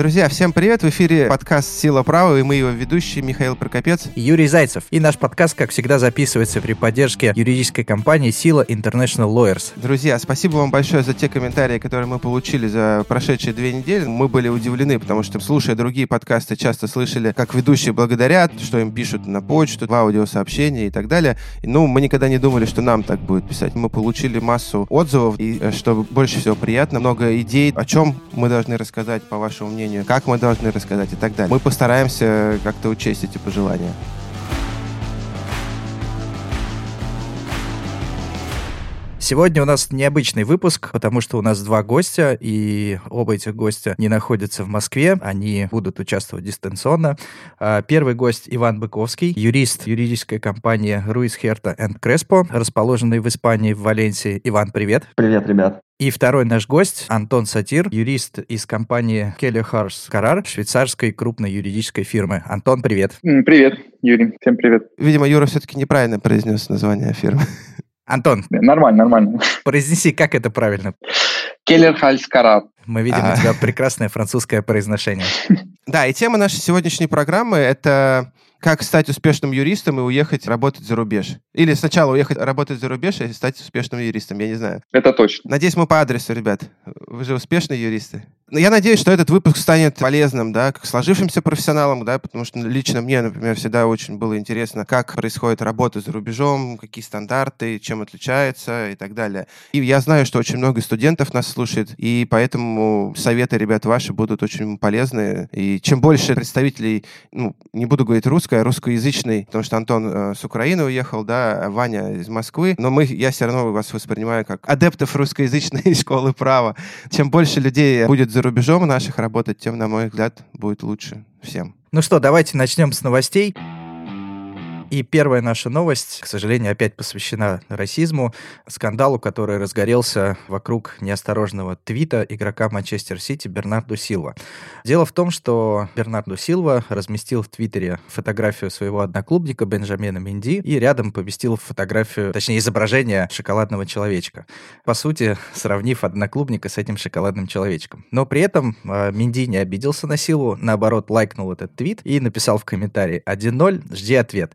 Друзья, всем привет! В эфире подкаст «Сила права» и мы его ведущие Михаил Прокопец и Юрий Зайцев. И наш подкаст, как всегда, записывается при поддержке юридической компании «Сила International Lawyers». Друзья, спасибо вам большое за те комментарии, которые мы получили за прошедшие две недели. Мы были удивлены, потому что, слушая другие подкасты, часто слышали, как ведущие благодарят, что им пишут на почту, в аудиосообщения и так далее. Ну, мы никогда не думали, что нам так будет писать. Мы получили массу отзывов, и, э, что больше всего приятно, много идей, о чем мы должны рассказать, по вашему мнению мнению, как мы должны рассказать и так далее. Мы постараемся как-то учесть эти пожелания. Сегодня у нас необычный выпуск, потому что у нас два гостя, и оба этих гостя не находятся в Москве, они будут участвовать дистанционно. А, первый гость Иван Быковский, юрист юридической компании Руис Херта энд Креспо, расположенной в Испании, в Валенсии. Иван, привет. Привет, ребят. И второй наш гость Антон Сатир, юрист из компании Келли Харс Карар, швейцарской крупной юридической фирмы. Антон, привет. Привет, Юрий. Всем привет. Видимо, Юра все-таки неправильно произнес название фирмы. Антон. Нормально, нормально. Произнеси, как это правильно. Келлер Хальскарат. Мы видим а... у тебя прекрасное французское произношение. Да, и тема нашей сегодняшней программы — это как стать успешным юристом и уехать работать за рубеж. Или сначала уехать работать за рубеж и стать успешным юристом, я не знаю. Это точно. Надеюсь, мы по адресу, ребят. Вы же успешные юристы. Я надеюсь, что этот выпуск станет полезным, да, как сложившимся профессионалам, да, потому что лично мне, например, всегда очень было интересно, как происходит работа за рубежом, какие стандарты, чем отличается и так далее. И я знаю, что очень много студентов нас слушает, и поэтому советы, ребят, ваши будут очень полезны. И чем больше представителей, ну, не буду говорить русское, а русскоязычный, потому что Антон э, с Украины уехал, да, а Ваня из Москвы, но мы, я все равно вас воспринимаю как адептов русскоязычной школы права. Чем больше людей будет за за рубежом наших работать, тем, на мой взгляд, будет лучше всем. Ну что, давайте начнем с новостей. И первая наша новость, к сожалению, опять посвящена расизму, скандалу, который разгорелся вокруг неосторожного твита игрока Манчестер Сити Бернарду Силва. Дело в том, что Бернарду Силва разместил в Твиттере фотографию своего одноклубника Бенджамина Минди и рядом поместил фотографию, точнее, изображение шоколадного человечка. По сути, сравнив одноклубника с этим шоколадным человечком. Но при этом э, Минди не обиделся на Силу, наоборот, лайкнул этот твит и написал в комментарии 1-0, жди ответ.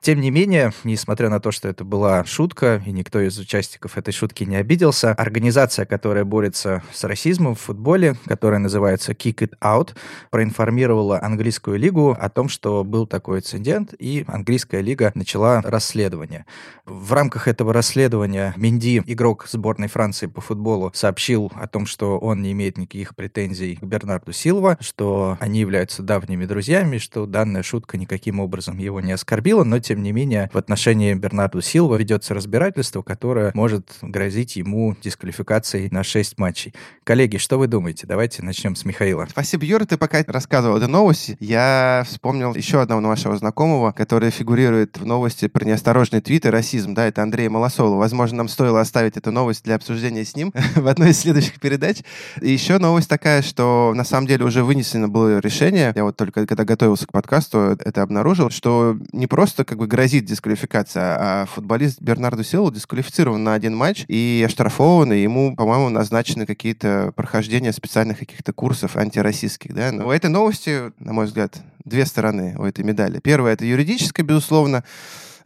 Тем не менее, несмотря на то, что это была шутка, и никто из участников этой шутки не обиделся, организация, которая борется с расизмом в футболе, которая называется Kick It Out, проинформировала английскую лигу о том, что был такой инцидент, и английская лига начала расследование. В рамках этого расследования Минди, игрок сборной Франции по футболу, сообщил о том, что он не имеет никаких претензий к Бернарду Силва, что они являются давними друзьями, что данная шутка никаким образом его не оскорбила, но тем не менее, в отношении Бернарду Силва ведется разбирательство, которое может грозить ему дисквалификацией на 6 матчей. Коллеги, что вы думаете? Давайте начнем с Михаила. Спасибо, Юра. Ты пока рассказывал эту новость, я вспомнил еще одного нашего знакомого, который фигурирует в новости про неосторожный твит и расизм. Да, это Андрей Малосолов. Возможно, нам стоило оставить эту новость для обсуждения с ним в одной из следующих передач. И еще новость такая, что на самом деле уже вынесено было решение. Я вот только когда готовился к подкасту, это обнаружил, что не просто как бы грозит дисквалификация, а футболист Бернарду Силу дисквалифицирован на один матч и оштрафован, и ему, по-моему, назначены какие-то прохождения специальных каких-то курсов антироссийских, да. Но у этой новости, на мой взгляд, две стороны у этой медали. Первая — это юридическая, безусловно,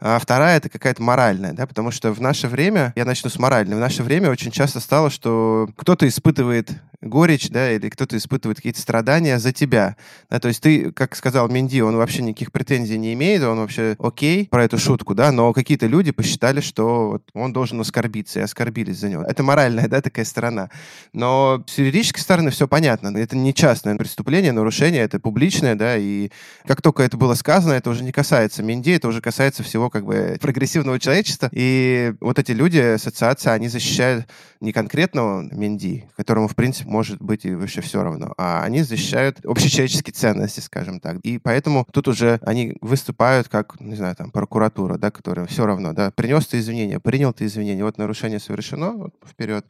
а вторая это какая-то моральная, да, потому что в наше время, я начну с моральной, в наше время очень часто стало, что кто-то испытывает горечь, да, или кто-то испытывает какие-то страдания за тебя. Да, то есть ты, как сказал Минди, он вообще никаких претензий не имеет, он вообще окей про эту шутку, да, но какие-то люди посчитали, что вот он должен оскорбиться, и оскорбились за него. Это моральная, да, такая сторона. Но с юридической стороны все понятно. Это не частное преступление, нарушение, это публичное, да, и как только это было сказано, это уже не касается Минди, это уже касается всего как бы прогрессивного человечества. И вот эти люди, ассоциация, они защищают не конкретного Минди, которому, в принципе, может быть и вообще все равно, а они защищают общечеловеческие ценности, скажем так. И поэтому тут уже они выступают как, не знаю, там, прокуратура, да, которая все равно, да, принес ты извинения, принял ты извинения, вот нарушение совершено, вот, вперед.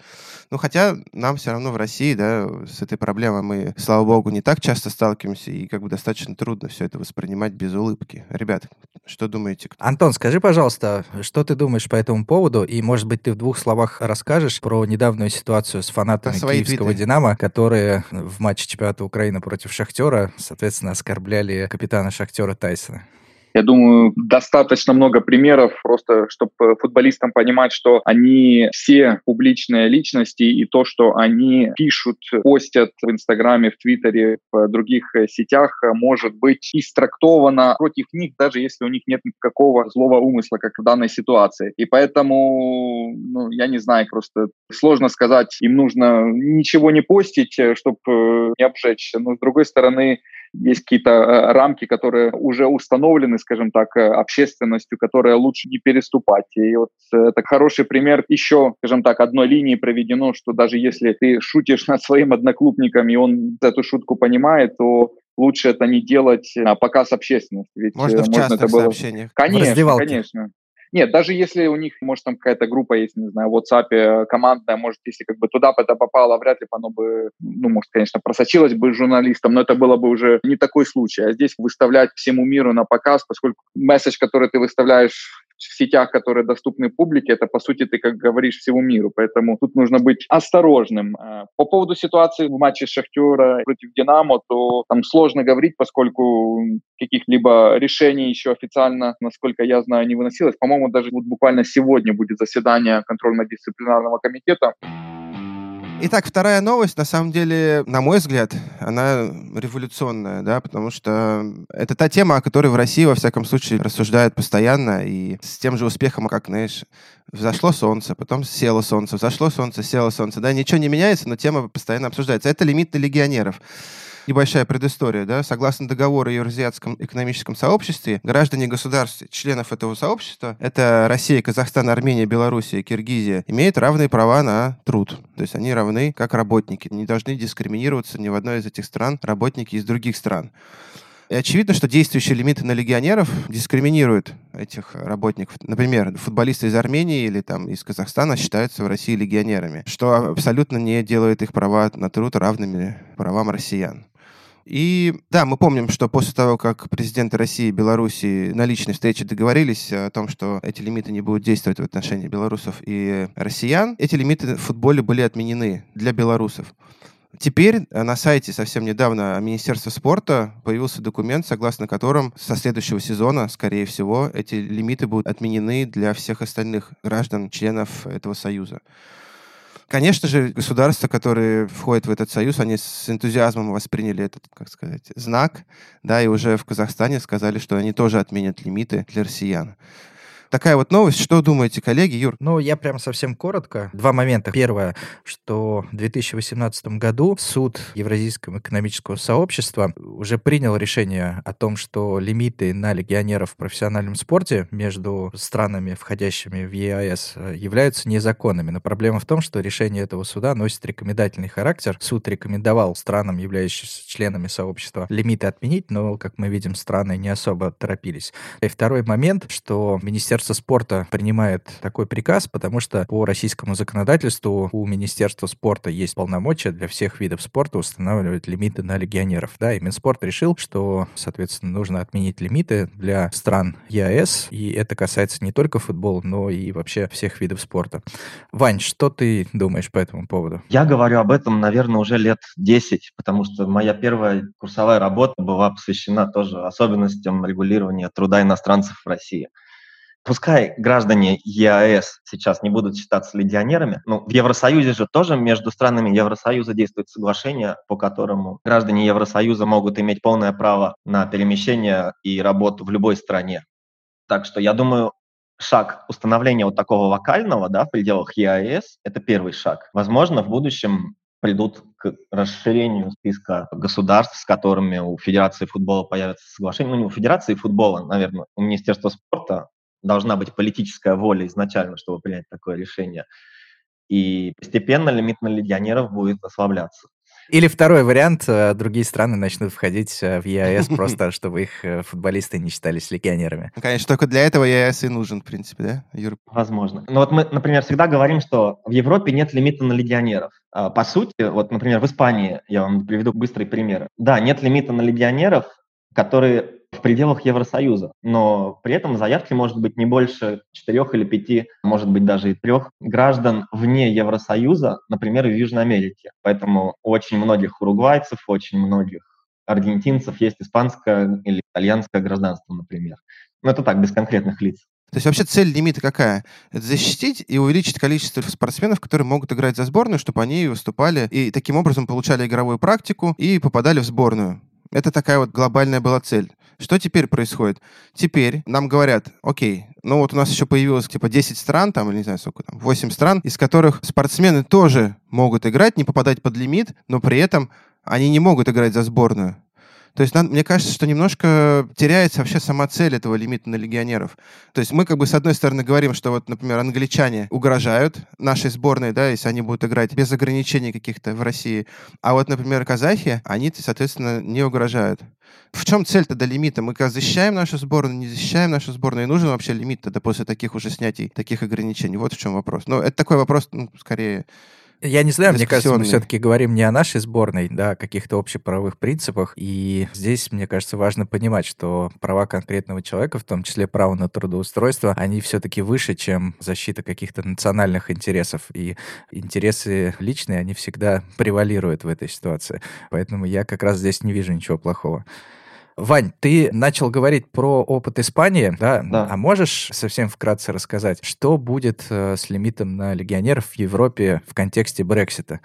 Ну, хотя нам все равно в России, да, с этой проблемой мы, слава богу, не так часто сталкиваемся, и как бы достаточно трудно все это воспринимать без улыбки. Ребят, что думаете? Антон, Антон, скажи, пожалуйста, что ты думаешь по этому поводу? И, может быть, ты в двух словах расскажешь про недавнюю ситуацию с фанатами киевского твиты. «Динамо», которые в матче чемпионата Украины против «Шахтера», соответственно, оскорбляли капитана «Шахтера» Тайсона. Я думаю, достаточно много примеров, просто чтобы футболистам понимать, что они все публичные личности, и то, что они пишут, постят в Инстаграме, в Твиттере, в других э, сетях, может быть истрактовано против них, даже если у них нет никакого злого умысла, как в данной ситуации. И поэтому, ну, я не знаю, просто сложно сказать, им нужно ничего не постить, э, чтобы э, не обжечь. Но, с другой стороны, есть какие-то э, рамки, которые уже установлены, скажем так, э, общественностью, которые лучше не переступать. И вот э, это хороший пример еще, скажем так, одной линии проведено, что даже если ты шутишь над своим одноклубником, и он эту шутку понимает, то лучше это не делать на показ общественности. Ведь можно в частных это было... сообщениях. Конечно, конечно. Нет, даже если у них, может, там какая-то группа есть, не знаю, в WhatsApp э, командная, может, если как бы туда бы это попало, вряд ли бы оно бы, ну, может, конечно, просочилось бы журналистам, но это было бы уже не такой случай. А здесь выставлять всему миру на показ, поскольку месседж, который ты выставляешь в сетях, которые доступны публике, это, по сути, ты как говоришь всему миру. Поэтому тут нужно быть осторожным. Э, по поводу ситуации в матче Шахтера против Динамо, то там сложно говорить, поскольку каких-либо решений еще официально, насколько я знаю, не выносилось. По-моему, даже вот буквально сегодня будет заседание контрольно-дисциплинарного комитета. Итак, вторая новость, на самом деле, на мой взгляд, она революционная, да, потому что это та тема, о которой в России, во всяком случае, рассуждают постоянно и с тем же успехом, как, знаешь, взошло солнце, потом село солнце, взошло солнце, село солнце, да, ничего не меняется, но тема постоянно обсуждается. Это лимит на легионеров небольшая предыстория, да, согласно договору о Евразиатском экономическом сообществе, граждане государств, членов этого сообщества, это Россия, Казахстан, Армения, Белоруссия, Киргизия, имеют равные права на труд. То есть они равны как работники, не должны дискриминироваться ни в одной из этих стран работники из других стран. И очевидно, что действующие лимиты на легионеров дискриминируют этих работников. Например, футболисты из Армении или там из Казахстана считаются в России легионерами, что абсолютно не делает их права на труд равными правам россиян. И да, мы помним, что после того, как президенты России и Беларуси на личной встрече договорились о том, что эти лимиты не будут действовать в отношении белорусов и россиян, эти лимиты в футболе были отменены для белорусов. Теперь на сайте совсем недавно Министерства спорта появился документ, согласно которым со следующего сезона, скорее всего, эти лимиты будут отменены для всех остальных граждан, членов этого союза. Конечно же, государства, которые входят в этот союз, они с энтузиазмом восприняли этот, как сказать, знак, да, и уже в Казахстане сказали, что они тоже отменят лимиты для россиян такая вот новость. Что думаете, коллеги, Юр? Ну, я прям совсем коротко. Два момента. Первое, что в 2018 году суд Евразийского экономического сообщества уже принял решение о том, что лимиты на легионеров в профессиональном спорте между странами, входящими в ЕАЭС, являются незаконными. Но проблема в том, что решение этого суда носит рекомендательный характер. Суд рекомендовал странам, являющимся членами сообщества, лимиты отменить, но, как мы видим, страны не особо торопились. И второй момент, что Министерство Министерство спорта принимает такой приказ, потому что по российскому законодательству у Министерства спорта есть полномочия для всех видов спорта устанавливать лимиты на легионеров. Да, и Минспорт решил, что, соответственно, нужно отменить лимиты для стран ЕАЭС, и это касается не только футбола, но и вообще всех видов спорта. Вань, что ты думаешь по этому поводу? Я говорю об этом, наверное, уже лет 10, потому что моя первая курсовая работа была посвящена тоже особенностям регулирования труда иностранцев в России. Пускай граждане ЕАЭС сейчас не будут считаться легионерами, но в Евросоюзе же тоже между странами Евросоюза действует соглашение, по которому граждане Евросоюза могут иметь полное право на перемещение и работу в любой стране. Так что я думаю, шаг установления вот такого локального да, в пределах ЕАЭС – это первый шаг. Возможно, в будущем придут к расширению списка государств, с которыми у Федерации футбола появится соглашение. Ну, не у Федерации футбола, наверное, у Министерства спорта должна быть политическая воля изначально, чтобы принять такое решение. И постепенно лимит на легионеров будет ослабляться. Или второй вариант, э, другие страны начнут входить э, в ЕАЭС просто, чтобы их э, футболисты не считались легионерами. Ну, конечно, только для этого ЕАЭС и нужен, в принципе, да, Юр? Возможно. Но вот мы, например, всегда говорим, что в Европе нет лимита на легионеров. А, по сути, вот, например, в Испании, я вам приведу быстрый пример. Да, нет лимита на легионеров, которые пределах Евросоюза. Но при этом заявки может быть не больше четырех или пяти, может быть даже и трех граждан вне Евросоюза, например, в Южной Америке. Поэтому у очень многих уругвайцев, очень многих аргентинцев есть испанское или итальянское гражданство, например. Но это так, без конкретных лиц. То есть вообще цель лимита какая? Это защитить и увеличить количество спортсменов, которые могут играть за сборную, чтобы они выступали и таким образом получали игровую практику и попадали в сборную. Это такая вот глобальная была цель. Что теперь происходит? Теперь нам говорят, окей, ну вот у нас еще появилось типа 10 стран, там, или не знаю сколько там, 8 стран, из которых спортсмены тоже могут играть, не попадать под лимит, но при этом они не могут играть за сборную. То есть, мне кажется, что немножко теряется вообще сама цель этого лимита на легионеров. То есть мы как бы с одной стороны говорим, что вот, например, англичане угрожают нашей сборной, да, если они будут играть без ограничений каких-то в России, а вот, например, казахи, они, соответственно, не угрожают. В чем цель тогда лимита? Мы как защищаем нашу сборную, не защищаем нашу сборную? И нужен вообще лимит тогда после таких уже снятий, таких ограничений? Вот в чем вопрос. Но это такой вопрос, ну, скорее я не знаю, мне кажется, мы все-таки говорим не о нашей сборной, да, о каких-то общеправовых принципах. И здесь, мне кажется, важно понимать, что права конкретного человека, в том числе право на трудоустройство, они все-таки выше, чем защита каких-то национальных интересов. И интересы личные, они всегда превалируют в этой ситуации. Поэтому я как раз здесь не вижу ничего плохого. Вань, ты начал говорить про опыт Испании, да? да. А можешь совсем вкратце рассказать, что будет э, с лимитом на легионеров в Европе в контексте Брексита?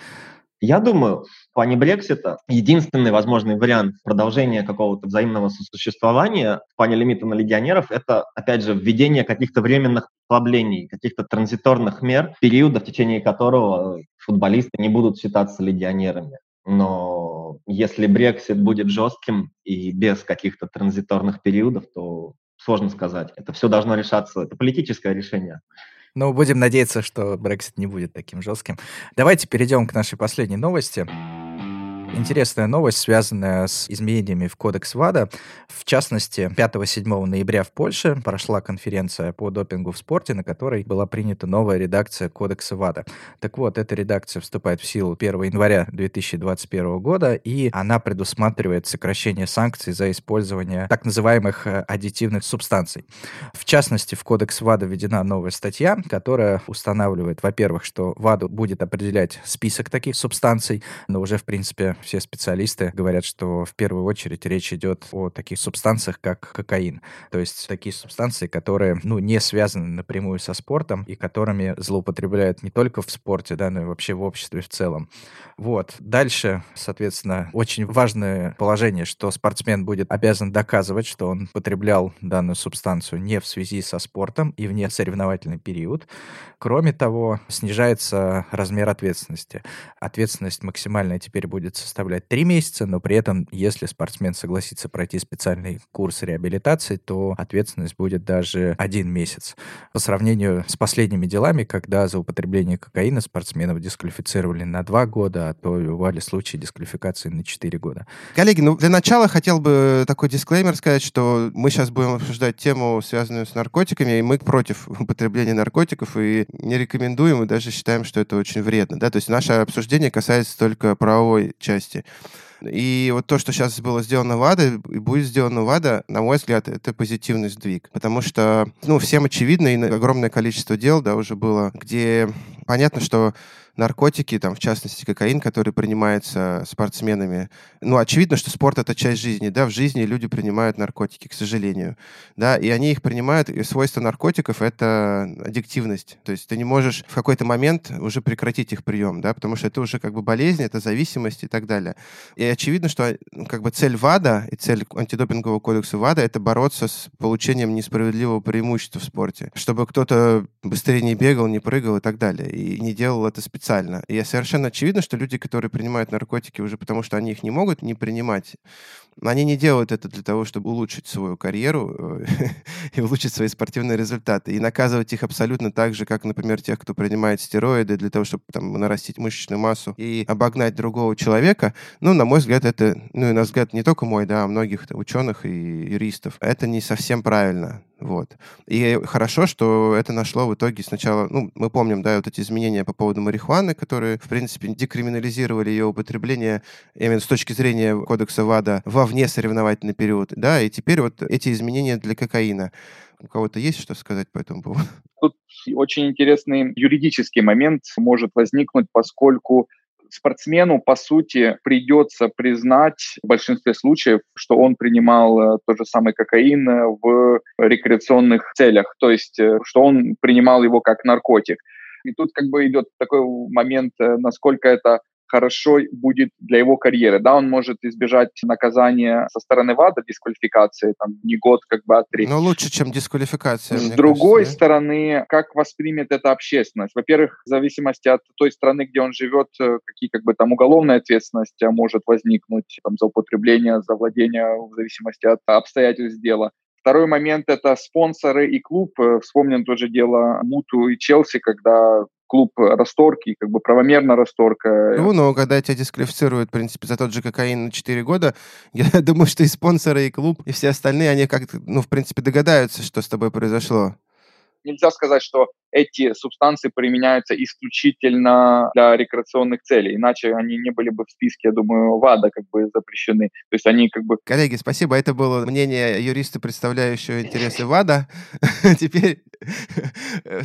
Я думаю, в плане Брексита единственный возможный вариант продолжения какого-то взаимного сосуществования в плане лимита на легионеров – это, опять же, введение каких-то временных послаблений, каких-то транзиторных мер, периода, в течение которого футболисты не будут считаться легионерами. Но если Брексит будет жестким и без каких-то транзиторных периодов, то сложно сказать. Это все должно решаться, это политическое решение. Ну, будем надеяться, что Брексит не будет таким жестким. Давайте перейдем к нашей последней новости. Интересная новость, связанная с изменениями в Кодекс ВАДА. В частности, 5-7 ноября в Польше прошла конференция по допингу в спорте, на которой была принята новая редакция Кодекса ВАДА. Так вот, эта редакция вступает в силу 1 января 2021 года, и она предусматривает сокращение санкций за использование так называемых э, аддитивных субстанций. В частности, в Кодекс ВАДА введена новая статья, которая устанавливает, во-первых, что ВАДА будет определять список таких субстанций, но уже, в принципе, все специалисты говорят, что в первую очередь речь идет о таких субстанциях, как кокаин. То есть такие субстанции, которые, ну, не связаны напрямую со спортом и которыми злоупотребляют не только в спорте, да, но и вообще в обществе в целом. Вот. Дальше, соответственно, очень важное положение, что спортсмен будет обязан доказывать, что он потреблял данную субстанцию не в связи со спортом и вне соревновательный период. Кроме того, снижается размер ответственности. Ответственность максимальная теперь будет составлять 3 месяца, но при этом, если спортсмен согласится пройти специальный курс реабилитации, то ответственность будет даже один месяц. По сравнению с последними делами, когда за употребление кокаина спортсменов дисквалифицировали на 2 года, а то бывали случаи дисквалификации на 4 года. Коллеги, ну для начала хотел бы такой дисклеймер сказать, что мы сейчас будем обсуждать тему, связанную с наркотиками, и мы против употребления наркотиков и не рекомендуем, и даже считаем, что это очень вредно. Да? То есть наше обсуждение касается только правовой части части. И вот то, что сейчас было сделано в и будет сделано в на мой взгляд, это позитивный сдвиг. Потому что, ну, всем очевидно, и огромное количество дел, да, уже было, где понятно, что наркотики, там, в частности, кокаин, который принимается спортсменами. Ну, очевидно, что спорт — это часть жизни, да, в жизни люди принимают наркотики, к сожалению, да, и они их принимают, и свойство наркотиков — это аддиктивность, то есть ты не можешь в какой-то момент уже прекратить их прием, да, потому что это уже как бы болезнь, это зависимость и так далее. И очевидно, что ну, как бы цель ВАДА и цель антидопингового кодекса ВАДА — это бороться с получением несправедливого преимущества в спорте, чтобы кто-то быстрее не бегал, не прыгал и так далее, и не делал это специально специально. И совершенно очевидно, что люди, которые принимают наркотики уже потому, что они их не могут не принимать, они не делают это для того, чтобы улучшить свою карьеру э, и улучшить свои спортивные результаты. И наказывать их абсолютно так же, как, например, тех, кто принимает стероиды для того, чтобы там, нарастить мышечную массу и обогнать другого человека, ну, на мой взгляд, это, ну, и на взгляд не только мой, да, а многих ученых и юристов, это не совсем правильно. Вот. И хорошо, что это нашло в итоге сначала, ну, мы помним, да, вот эти изменения по поводу марихуаны, которые, в принципе, декриминализировали ее употребление именно с точки зрения кодекса ВАДА во вне соревновательный период, да, и теперь вот эти изменения для кокаина. У кого-то есть что сказать по этому поводу? Тут очень интересный юридический момент может возникнуть, поскольку спортсмену, по сути, придется признать в большинстве случаев, что он принимал э, тот же самый кокаин э, в рекреационных целях, то есть э, что он принимал его как наркотик. И тут как бы идет такой момент, насколько это хорошо будет для его карьеры. Да, он может избежать наказания со стороны ВАДА, дисквалификации, там, не год, как бы, а три. Но лучше, чем дисквалификация. С другой кажется, стороны, как воспримет это общественность? Во-первых, в зависимости от той страны, где он живет, э, какие, как бы, там, уголовная ответственность а может возникнуть, там, за употребление, за владение, в зависимости от обстоятельств дела. Второй момент – это спонсоры и клуб. Э, вспомним тоже дело Муту и Челси, когда клуб расторг и как бы правомерно расторг. Э, ну, но когда тебя дисквалифицируют, в принципе, за тот же кокаин на 4 года, я думаю, что и спонсоры, и клуб, и все остальные, они как-то, ну, в принципе, догадаются, что с тобой произошло нельзя сказать, что эти субстанции применяются исключительно для рекреационных целей, иначе они не были бы в списке, я думаю, ВАДА как бы запрещены. То есть они как бы... Коллеги, спасибо. Это было мнение юриста, представляющего интересы ВАДА. Теперь... Э,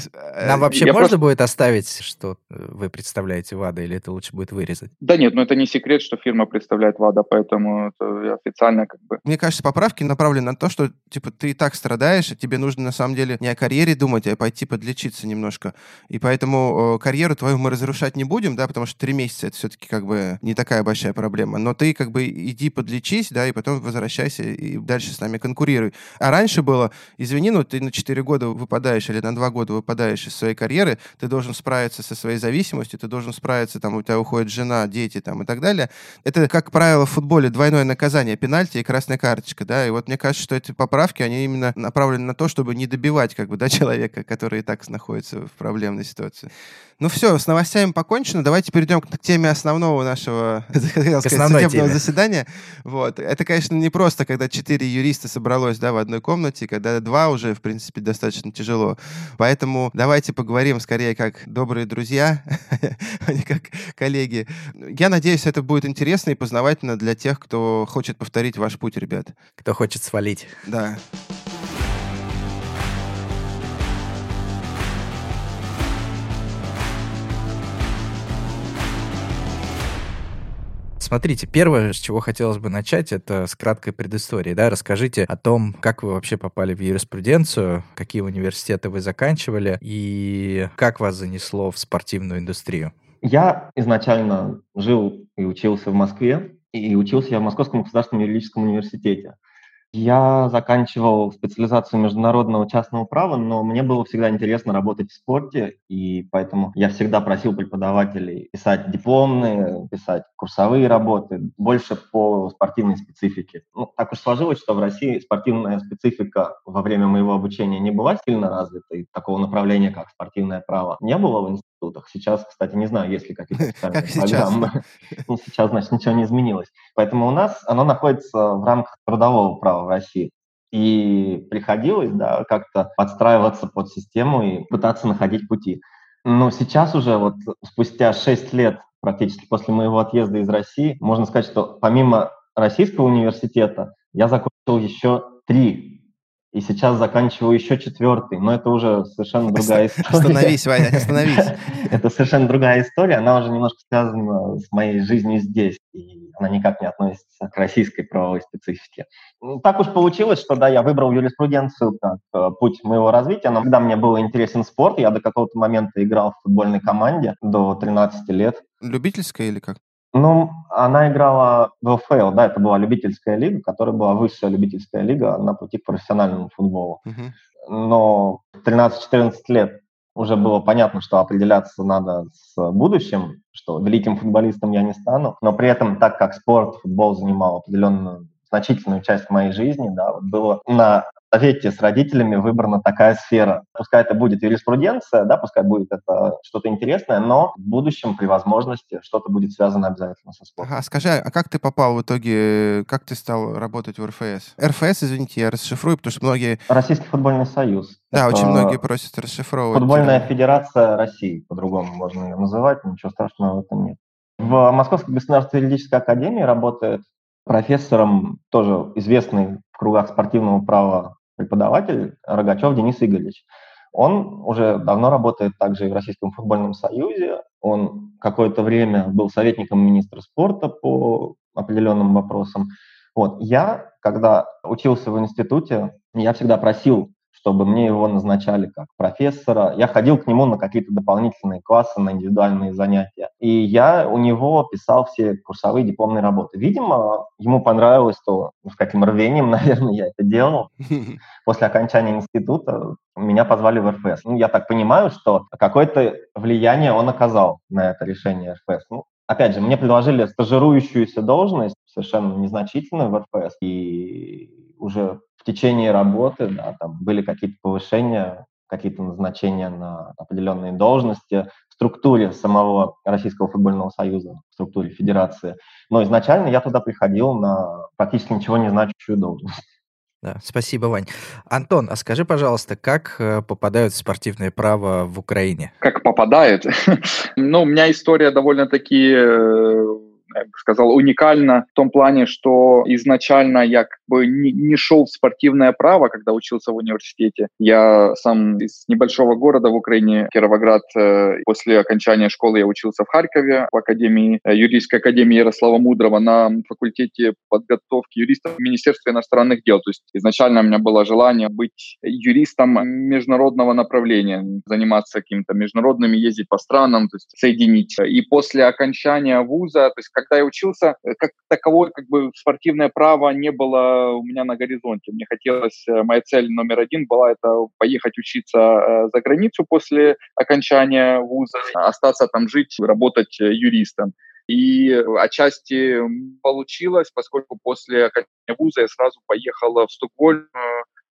Нам вообще можно будет оставить, что вы представляете ВАДА, или это лучше будет вырезать? Да нет, но это не секрет, что фирма представляет ВАДА, поэтому это официально как бы... Мне кажется, поправки направлены на то, что типа ты и так страдаешь, и тебе нужно на самом деле не о карьере думать, а пойти подлечиться немножко. И поэтому э, карьеру твою мы разрушать не будем, да, потому что три месяца это все-таки как бы не такая большая проблема. Но ты как бы иди подлечись, да, и потом возвращайся и дальше с нами конкурируй. А раньше было, извини, ну ты на 4 года выпадаешь или на 2 года выпадаешь из своей карьеры, ты должен справиться со своей зависимостью, ты должен справиться, там, у тебя уходит жена, дети там и так далее. Это, как правило, в футболе двойное наказание, пенальти и красная карточка, да, и вот мне кажется, что эти поправки, они именно направлены на то, чтобы не добивать, как бы, да, человека, который и так находится в проблемной ситуации. Ну все, с новостями покончено. Давайте перейдем к теме основного нашего сказать, судебного теме. заседания. Вот. Это, конечно, не просто, когда четыре юриста собралось да, в одной комнате, когда два уже, в принципе, достаточно тяжело. Поэтому давайте поговорим скорее как добрые друзья, а не как коллеги. Я надеюсь, это будет интересно и познавательно для тех, кто хочет повторить ваш путь, ребят. Кто хочет свалить. Да. Смотрите, первое, с чего хотелось бы начать, это с краткой предыстории. Да? Расскажите о том, как вы вообще попали в юриспруденцию, какие университеты вы заканчивали и как вас занесло в спортивную индустрию. Я изначально жил и учился в Москве, и учился я в Московском государственном юридическом университете. Я заканчивал специализацию международного частного права, но мне было всегда интересно работать в спорте, и поэтому я всегда просил преподавателей писать дипломные, писать курсовые работы, больше по спортивной специфике. Ну, так уж сложилось, что в России спортивная специфика во время моего обучения не была сильно развита, и такого направления, как спортивное право, не было в институтах. Сейчас, кстати, не знаю, есть ли какие-то специальные программы. Ну, сейчас, значит, ничего не изменилось. Поэтому у нас оно находится в рамках трудового права в России. И приходилось, да, как-то подстраиваться под систему и пытаться находить пути. Но сейчас уже вот спустя 6 лет практически после моего отъезда из России, можно сказать, что помимо российского университета я закончил еще три и сейчас заканчиваю еще четвертый, но это уже совершенно другая история. Остановись, Ваня, остановись. Это совершенно другая история, она уже немножко связана с моей жизнью здесь, и она никак не относится к российской правовой специфике. Ну, так уж получилось, что да, я выбрал юриспруденцию как э, путь моего развития, но когда мне был интересен спорт, я до какого-то момента играл в футбольной команде до 13 лет. Любительская или как? Ну, она играла в ЛФЛ, да, это была любительская лига, которая была высшая любительская лига на пути к профессиональному футболу. Uh-huh. Но в 13-14 лет уже было понятно, что определяться надо с будущим, что великим футболистом я не стану, но при этом, так как спорт, футбол занимал определенную значительную часть моей жизни, да, вот было на совете с родителями выбрана такая сфера. Пускай это будет юриспруденция, да, пускай будет это что-то интересное, но в будущем при возможности что-то будет связано обязательно со спортом. Ага, скажи, а как ты попал в итоге, как ты стал работать в РФС? РФС, извините, я расшифрую, потому что многие... Российский футбольный союз. Да, это очень многие просят расшифровывать. Футбольная федерация России, по-другому можно ее называть, ничего страшного в этом нет. В Московской государственной юридической академии работает профессором, тоже известный в кругах спортивного права преподаватель Рогачев Денис Игоревич. Он уже давно работает также и в Российском футбольном союзе. Он какое-то время был советником министра спорта по определенным вопросам. Вот. Я, когда учился в институте, я всегда просил чтобы мне его назначали как профессора. Я ходил к нему на какие-то дополнительные классы, на индивидуальные занятия. И я у него писал все курсовые дипломные работы. Видимо, ему понравилось то, с каким рвением, наверное, я это делал. После окончания института меня позвали в РФС. Ну, я так понимаю, что какое-то влияние он оказал на это решение РФС. Ну, опять же, мне предложили стажирующуюся должность, совершенно незначительную в РФС, и уже в течение работы да, там были какие-то повышения, какие-то назначения на определенные должности в структуре самого Российского футбольного союза, в структуре федерации. Но изначально я туда приходил на практически ничего не значащую должность. Да, спасибо, Вань. Антон, а скажи, пожалуйста, как э, попадают спортивное право в Украине? Как попадают? ну, у меня история довольно-таки э, я бы сказал, уникально в том плане, что изначально я как бы не, не шел в спортивное право, когда учился в университете. Я сам из небольшого города в Украине, Кировоград. Э, после окончания школы я учился в Харькове, в Академии, э, юридической академии Ярослава Мудрого на факультете подготовки юристов в Министерстве иностранных дел. То есть изначально у меня было желание быть юристом международного направления, заниматься какими-то международными, ездить по странам, то есть соединить. И после окончания вуза, то есть когда я учился, э, как таковое как бы спортивное право не было у меня на горизонте. Мне хотелось, э, моя цель номер один была это поехать учиться э, за границу после окончания вуза, остаться там жить, работать юристом. И отчасти получилось, поскольку после окончания вуза я сразу поехала в Стокгольм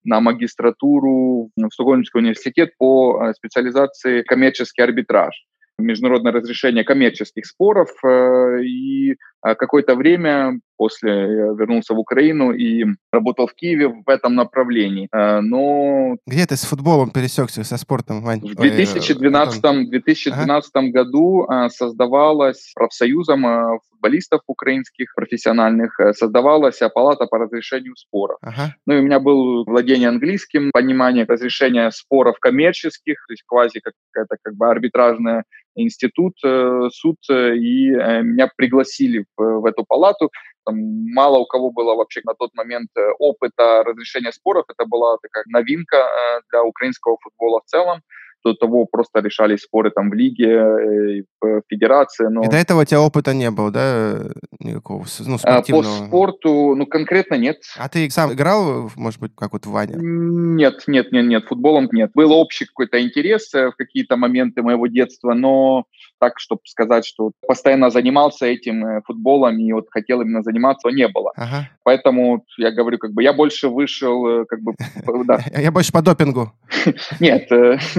на магистратуру в Стокгольмский университет по специализации коммерческий арбитраж международное разрешение коммерческих споров. Э, и какое-то время после я вернулся в Украину и работал в Киеве в этом направлении. Э, но... Где ты с футболом пересекся, со спортом, Вань? В 2012, Ой, 2012 ага. году создавалась профсоюзом футболистов украинских профессиональных, создавалась палата по разрешению споров. Ага. Ну и у меня был владение английским, понимание разрешения споров коммерческих, то есть квази какая-то как бы арбитражная институт, э, суд, э, и э, меня пригласили в, эту палату. Там мало у кого было вообще на тот момент опыта разрешения споров. Это была такая новинка для украинского футбола в целом до того просто решались споры там в лиге, э, в федерации. Но... И до этого у тебя опыта не было, да, никакого, ну, спортивного? По спорту, ну, конкретно нет. А ты сам играл, может быть, как вот Ваня? Нет, нет, нет, нет, футболом нет. Был общий какой-то интерес э, в какие-то моменты моего детства, но так, чтобы сказать, что постоянно занимался этим э, футболом и вот хотел именно заниматься, не было. Ага. Поэтому я говорю, как бы я больше вышел, как бы. Я больше по допингу. Нет,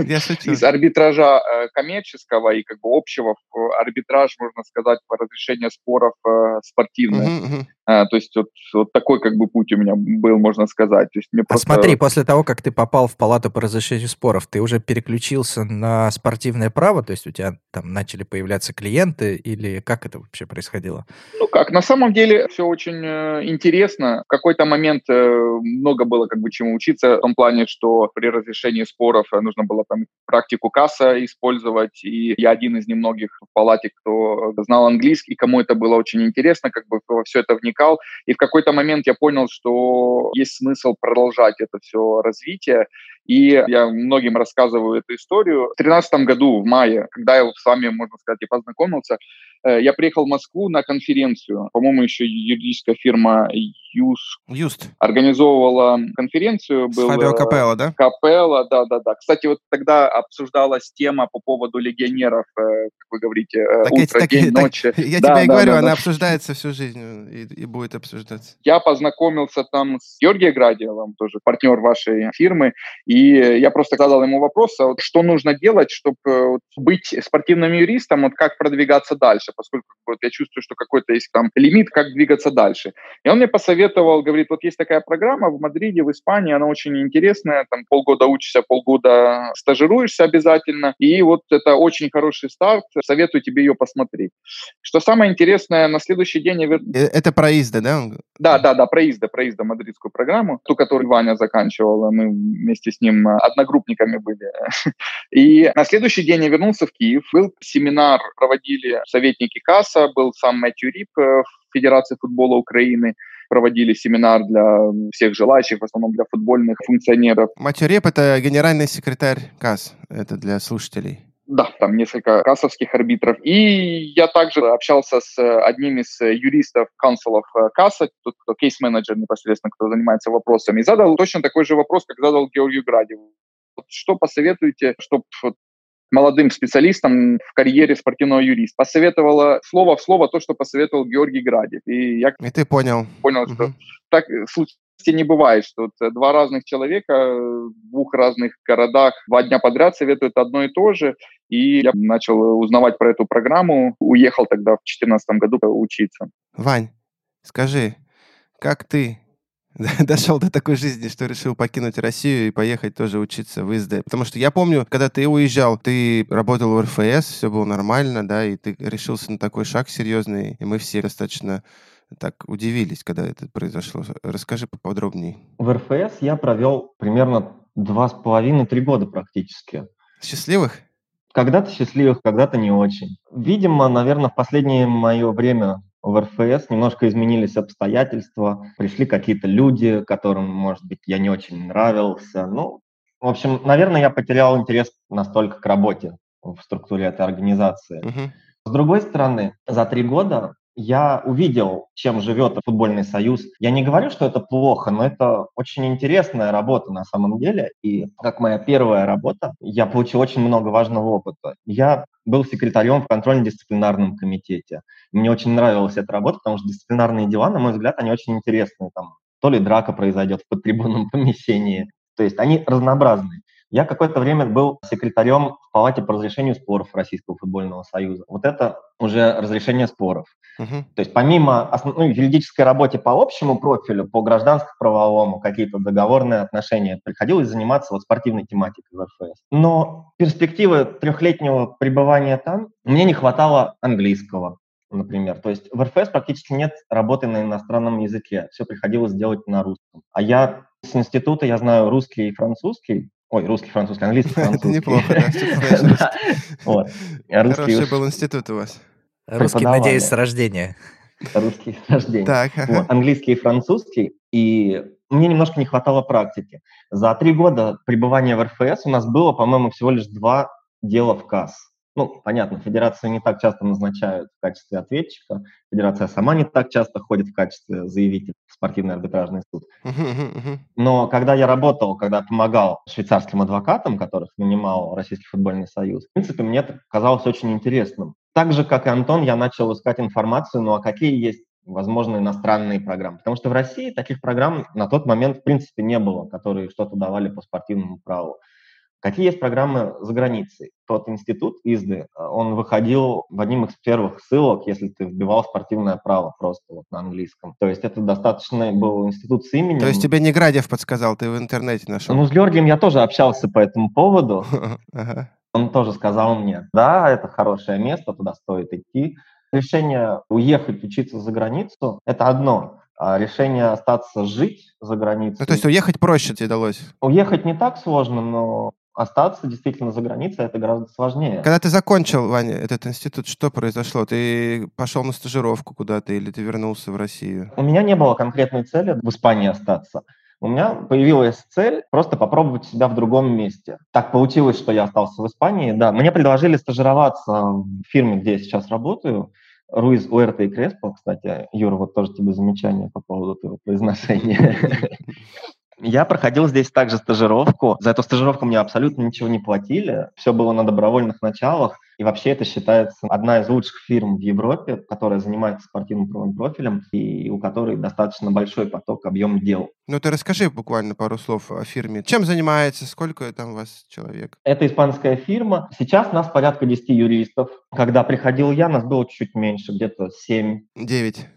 из арбитража э, коммерческого и как бы общего в арбитраж, можно сказать, по разрешению споров э, спортивных. Угу, угу. А, то есть вот, вот такой как бы путь у меня был, можно сказать. То есть мне а просто... смотри, после того, как ты попал в палату по разрешению споров, ты уже переключился на спортивное право, то есть у тебя там начали появляться клиенты или как это вообще происходило? Ну как, на самом деле все очень э, интересно. В какой-то момент э, много было как бы чему учиться в том плане, что при разрешении споров нужно было там практику касса использовать, и я один из немногих в палате, кто знал английский, кому это было очень интересно, как бы во все это вникал. И в какой-то момент я понял, что есть смысл продолжать это все развитие. И я многим рассказываю эту историю. В 2013 году, в мае, когда я с вами, можно сказать, и познакомился, э, я приехал в Москву на конференцию. По-моему, еще юридическая фирма Юс. Юст. Организовывала конференцию. Был, Фабио Капелло, да? Капелло, да-да-да. Кстати, вот тогда обсуждалась тема по поводу легионеров, как вы говорите, так утро, так, день, так, ночь. Я да, тебе и да, говорю, да, она да. обсуждается всю жизнь и, и будет обсуждаться. Я познакомился там с Георгием Градиевым, тоже партнер вашей фирмы, и я просто задал ему вопрос, а вот что нужно делать, чтобы вот, быть спортивным юристом, вот как продвигаться дальше, поскольку вот, я чувствую, что какой-то есть там лимит, как двигаться дальше. И он мне посоветовал, говорит, вот есть такая программа в Мадриде, в Испании, она очень интересная, там полгода учишься, полгода стажируешься обязательно, и вот это очень хороший старт, советую тебе ее посмотреть. Что самое интересное, на следующий день я вер... Э, это проезды, да? Да, да, да, проезды, проезды мадридскую программу, ту, которую Ваня заканчивал, мы вместе с ним одногруппниками были. И на следующий день я вернулся в Киев, был семинар, проводили советники КАСа, был сам Мэтью Рип в Федерации футбола Украины, проводили семинар для всех желающих, в основном для футбольных функционеров. Мэтью Рип — это генеральный секретарь КАС, это для слушателей. Да, там несколько кассовских арбитров. И я также общался с одним из юристов консулов касса, тот, кто кейс-менеджер непосредственно, кто занимается вопросами, и задал точно такой же вопрос, как задал Георгию Градеву. Что посоветуете, чтобы молодым специалистам в карьере спортивного юриста. Посоветовала слово в слово то, что посоветовал Георгий Градев. И я и ты понял. Понял, что угу. так случилось не бывает, что вот два разных человека в двух разных городах два дня подряд советуют одно и то же. И я начал узнавать про эту программу. Уехал тогда в 2014 году учиться. Вань, скажи, как ты дошел до такой жизни, что решил покинуть Россию и поехать тоже учиться в ИСД. Потому что я помню, когда ты уезжал, ты работал в РФС, все было нормально, да, и ты решился на такой шаг серьезный, и мы все достаточно так удивились, когда это произошло. Расскажи поподробнее. В РФС я провел примерно два с половиной-три года практически. Счастливых? Когда-то счастливых, когда-то не очень. Видимо, наверное, в последнее мое время в РФС немножко изменились обстоятельства, пришли какие-то люди, которым, может быть, я не очень нравился. Ну, в общем, наверное, я потерял интерес настолько к работе в структуре этой организации. Uh-huh. С другой стороны, за три года я увидел, чем живет футбольный союз. Я не говорю, что это плохо, но это очень интересная работа на самом деле. И как моя первая работа, я получил очень много важного опыта. Я был секретарем в контрольно-дисциплинарном комитете. Мне очень нравилась эта работа, потому что дисциплинарные дела, на мой взгляд, они очень интересные. Там то ли драка произойдет в подтрибунном помещении. То есть они разнообразные. Я какое-то время был секретарем в палате по разрешению споров Российского футбольного союза. Вот это уже разрешение споров. Uh-huh. То есть помимо основной ну, юридической работы по общему профилю, по гражданско-правовому, какие-то договорные отношения, приходилось заниматься вот спортивной тематикой в РФС. Но перспективы трехлетнего пребывания там мне не хватало английского например. То есть в РФС практически нет работы на иностранном языке. Все приходилось делать на русском. А я с института, я знаю русский и французский, Ой, русский, французский, английский, французский. Это неплохо, да, Вот. Хороший был институт у вас. Русский, надеюсь, с рождения. Русский с рождения. Так, Английский и французский. И мне немножко не хватало практики. За три года пребывания в РФС у нас было, по-моему, всего лишь два дела в КАС. Ну, понятно, федерацию не так часто назначают в качестве ответчика, федерация сама не так часто ходит в качестве заявителя в спортивный арбитражный суд. Но когда я работал, когда помогал швейцарским адвокатам, которых нанимал Российский футбольный союз, в принципе, мне это казалось очень интересным. Так же, как и Антон, я начал искать информацию, ну а какие есть возможно, иностранные программы. Потому что в России таких программ на тот момент, в принципе, не было, которые что-то давали по спортивному праву. Какие есть программы за границей? Тот институт ИЗДы, он выходил в одним из первых ссылок, если ты вбивал спортивное право просто вот на английском. То есть это достаточно был институт с именем. То есть тебе не Градев подсказал, ты в интернете нашел? Ну, с Георгием я тоже общался по этому поводу. Он тоже сказал мне, да, это хорошее место, туда стоит идти. Решение уехать учиться за границу – это одно. А решение остаться жить за границей... Ну, то есть уехать проще тебе удалось? Уехать не так сложно, но остаться действительно за границей это гораздо сложнее. Когда ты закончил, Ваня, этот институт, что произошло? Ты пошел на стажировку куда-то или ты вернулся в Россию? У меня не было конкретной цели в Испании остаться. У меня появилась цель просто попробовать себя в другом месте. Так получилось, что я остался в Испании. Да, мне предложили стажироваться в фирме, где я сейчас работаю. Руиз, Уэрта и Креспо, кстати, Юра, вот тоже тебе замечание по поводу твоего произношения. Я проходил здесь также стажировку. За эту стажировку мне абсолютно ничего не платили. Все было на добровольных началах. И вообще это считается одна из лучших фирм в Европе, которая занимается спортивным правовым профилем и у которой достаточно большой поток, объем дел. Ну ты расскажи буквально пару слов о фирме. Чем занимается, сколько там у вас человек? Это испанская фирма. Сейчас нас порядка 10 юристов. Когда приходил я, нас было чуть меньше, где-то 7. 9.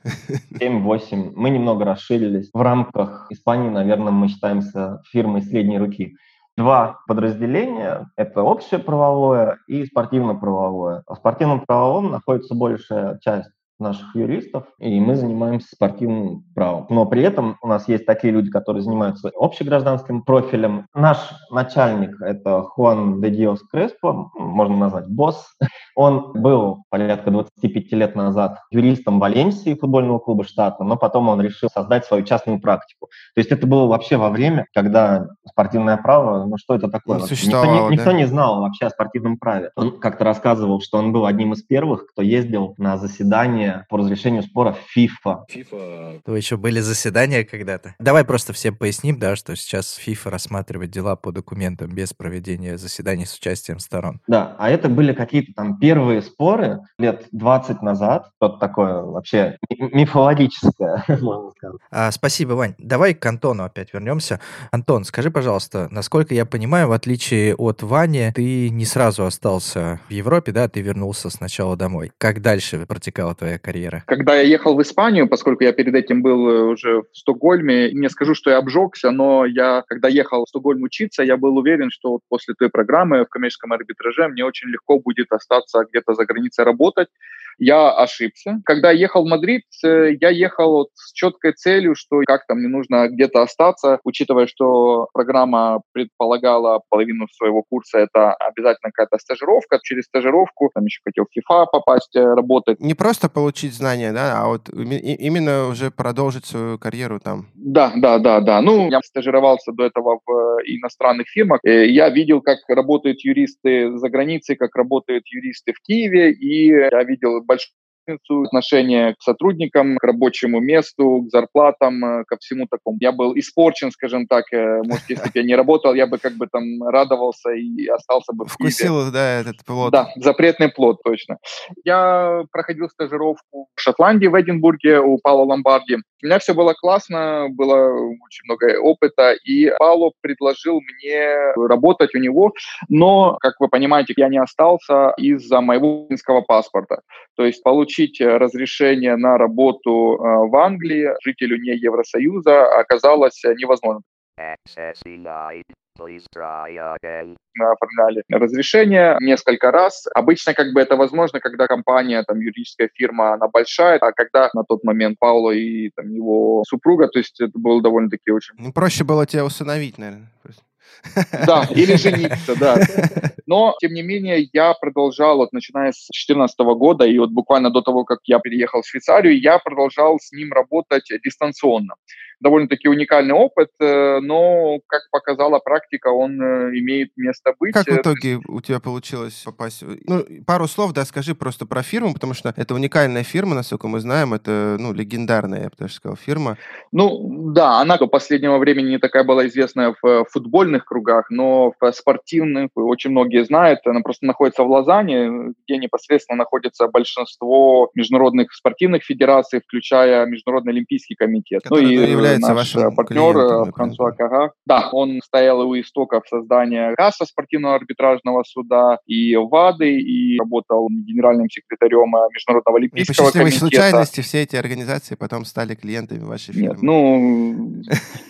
7-8. Мы немного расширились. В рамках Испании, наверное, мы считаемся фирмой средней руки два подразделения. Это общее правовое и спортивно-правовое. В спортивном правовом находится большая часть наших юристов, и мы занимаемся спортивным правом. Но при этом у нас есть такие люди, которые занимаются общегражданским профилем. Наш начальник — это Хуан де Диос Креспо, можно назвать босс. Он был порядка 25 лет назад юристом Валенсии футбольного клуба штата, но потом он решил создать свою частную практику. То есть это было вообще во время, когда спортивное право, ну что это такое? Ну, никто, не, никто не знал вообще о спортивном праве. Он как-то рассказывал, что он был одним из первых, кто ездил на заседание по разрешению споров FIFA. FIFA. То еще были заседания когда-то. Давай просто всем поясним, да, что сейчас FIFA рассматривает дела по документам без проведения заседаний с участием сторон. Да, а это были какие-то там первые споры лет 20 назад, что-то такое вообще мифологическое, можно сказать. А, спасибо, Вань. Давай к Антону опять вернемся. Антон, скажи, пожалуйста, насколько я понимаю, в отличие от Вани, ты не сразу остался в Европе, да, ты вернулся сначала домой. Как дальше протекала твоя карьера? Когда я ехал в Испанию, поскольку я перед этим был э, уже в Стокгольме, не скажу, что я обжегся, но я, когда ехал в Стокгольм учиться, я был уверен, что вот после той программы в коммерческом арбитраже мне очень легко будет остаться где-то за границей работать. Я ошибся. Когда ехал в Мадрид, э, я ехал вот с четкой целью, что как-то мне нужно где-то остаться, учитывая, что программа предполагала половину своего курса, это обязательно какая-то стажировка. Через стажировку там еще хотел в FIFA попасть, э, работать. Не просто получить знания, да, а вот именно уже продолжить свою карьеру там. Да, да, да, да. Ну, я стажировался до этого в э, иностранных фирмах. Я видел, как работают юристы за границей, как работают юристы в Киеве, и я видел большой большую отношение к сотрудникам, к рабочему месту, к зарплатам, э, ко всему такому. Я был испорчен, скажем так. Э, может, если бы я не работал, я бы как бы там радовался и остался бы в Вкусил, да, этот плод. Да, запретный плод, точно. Я проходил стажировку в Шотландии, в Эдинбурге у Паула Ломбарди. У меня все было классно, было очень много опыта, и Пауло предложил мне работать у него, но, как вы понимаете, я не остался из-за моего паспорта. То есть получить разрешение на работу э, в Англии жителю не Евросоюза оказалось невозможно. Мы оформляли разрешение несколько раз. Обычно как бы это возможно, когда компания, там, юридическая фирма, она большая, а когда на тот момент Пауло и там, его супруга, то есть это было довольно-таки очень... Ну, проще было тебя усыновить, наверное. Да, или жениться, да. Но, тем не менее, я продолжал, вот начиная с 2014 года, и вот буквально до того, как я переехал в Швейцарию, я продолжал с ним работать дистанционно довольно-таки уникальный опыт, э, но, как показала практика, он э, имеет место быть. Как в э, итоге у тебя получилось попасть? Ну, пару слов, да, скажи просто про фирму, потому что это уникальная фирма, насколько мы знаем, это, ну, легендарная, я бы даже сказал, фирма. Ну, да, она до последнего времени не такая была известная в футбольных кругах, но в спортивных очень многие знают, она просто находится в Лозанне, где непосредственно находится большинство международных спортивных федераций, включая Международный олимпийский комитет. Который ну и является наш вашим партнер э, Франсуа Кага. Да, он стоял у истоков создания РАСа, спортивного арбитражного суда, и ВАДы, и работал генеральным секретарем э, Международного олимпийского и по комитета. случайности все эти организации потом стали клиентами вашей фирмы. Нет, ну...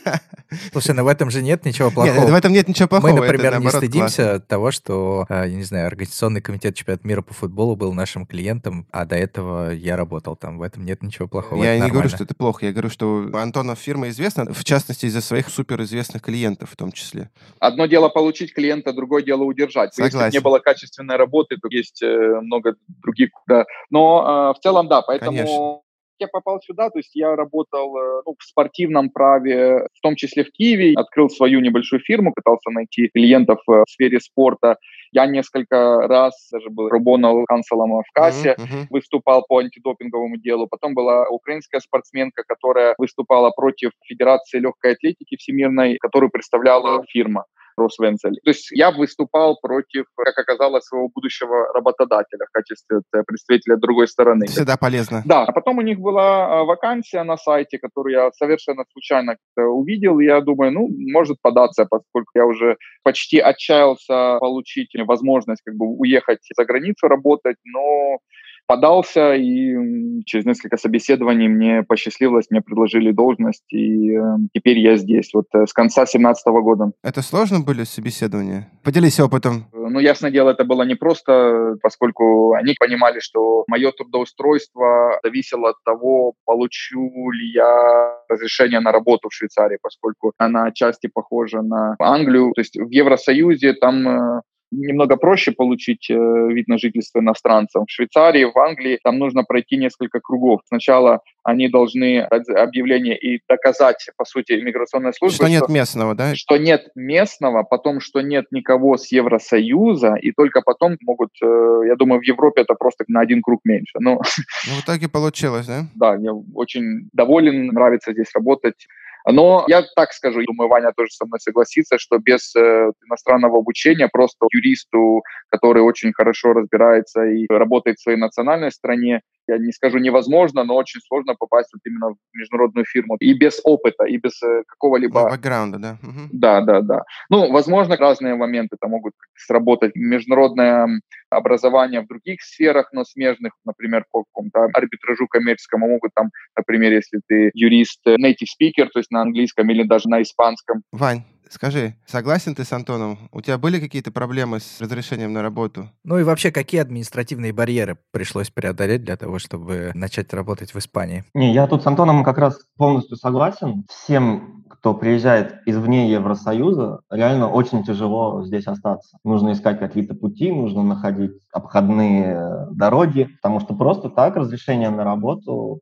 Слушай, ну в этом же нет ничего плохого. Нет, в этом нет ничего плохого. Мы, например, это, не стыдимся классно. того, что, э, я не знаю, Организационный комитет чемпионата мира по футболу был нашим клиентом, а до этого я работал там. В этом нет ничего плохого. Я не говорю, что это плохо. Я говорю, что Антона фирма известна, в частности, из-за своих суперизвестных клиентов в том числе. Одно дело получить клиента, другое дело удержать. Согласен. Если не было качественной работы, то есть э, много других. Да. Но э, в целом, да, поэтому... Конечно я попал сюда, то есть я работал э, ну, в спортивном праве, в том числе в Киеве, открыл свою небольшую фирму, пытался найти клиентов э, в сфере спорта. Я несколько раз даже был рубонал канцелом в кассе, uh-huh, uh-huh. выступал по антидопинговому делу. Потом была украинская спортсменка, которая выступала против Федерации легкой атлетики всемирной, которую представляла фирма. Росвенцель. То есть я выступал против, как оказалось, своего будущего работодателя в качестве представителя другой стороны. Всегда полезно. Да, а потом у них была а, вакансия на сайте, которую я совершенно случайно увидел, и я думаю, ну, может податься, поскольку я уже почти отчаялся получить возможность как бы уехать за границу работать, но подался, и через несколько собеседований мне посчастливилось, мне предложили должность, и э, теперь я здесь, вот э, с конца 2017 года. Это сложно были собеседования? Поделись опытом. Э, ну, ясное дело, это было не просто, поскольку они понимали, что мое трудоустройство зависело от того, получу ли я разрешение на работу в Швейцарии, поскольку она отчасти похожа на Англию. То есть в Евросоюзе там э, немного проще получить э, вид на жительство иностранцам. В Швейцарии, в Англии там нужно пройти несколько кругов. Сначала они должны объявление и доказать, по сути, иммиграционной службе, что, что нет местного, да? Что нет местного, потом, что нет никого с Евросоюза, и только потом могут, э, я думаю, в Европе это просто на один круг меньше. Но... Ну, в итоге получилось, да? Да, я очень доволен, нравится здесь работать. Но я так скажу, думаю, Ваня тоже со мной согласится, что без э, иностранного обучения просто юристу, который очень хорошо разбирается и работает в своей национальной стране, я не скажу невозможно, но очень сложно попасть вот именно в международную фирму. И без опыта, и без э, какого-либо... Бэкграунда, да? Угу. Да, да, да. Ну, возможно, разные моменты там могут сработать. Международное образование в других сферах, но смежных, например, по какому-то арбитражу коммерческому могут там, например, если ты юрист, э, native speaker, то есть на английском или даже на испанском. Вань, Скажи, согласен ты с Антоном? У тебя были какие-то проблемы с разрешением на работу? Ну и вообще, какие административные барьеры пришлось преодолеть для того, чтобы начать работать в Испании? Не, я тут с Антоном как раз полностью согласен. Всем, кто приезжает извне Евросоюза, реально очень тяжело здесь остаться. Нужно искать какие-то пути, нужно находить обходные дороги, потому что просто так разрешение на работу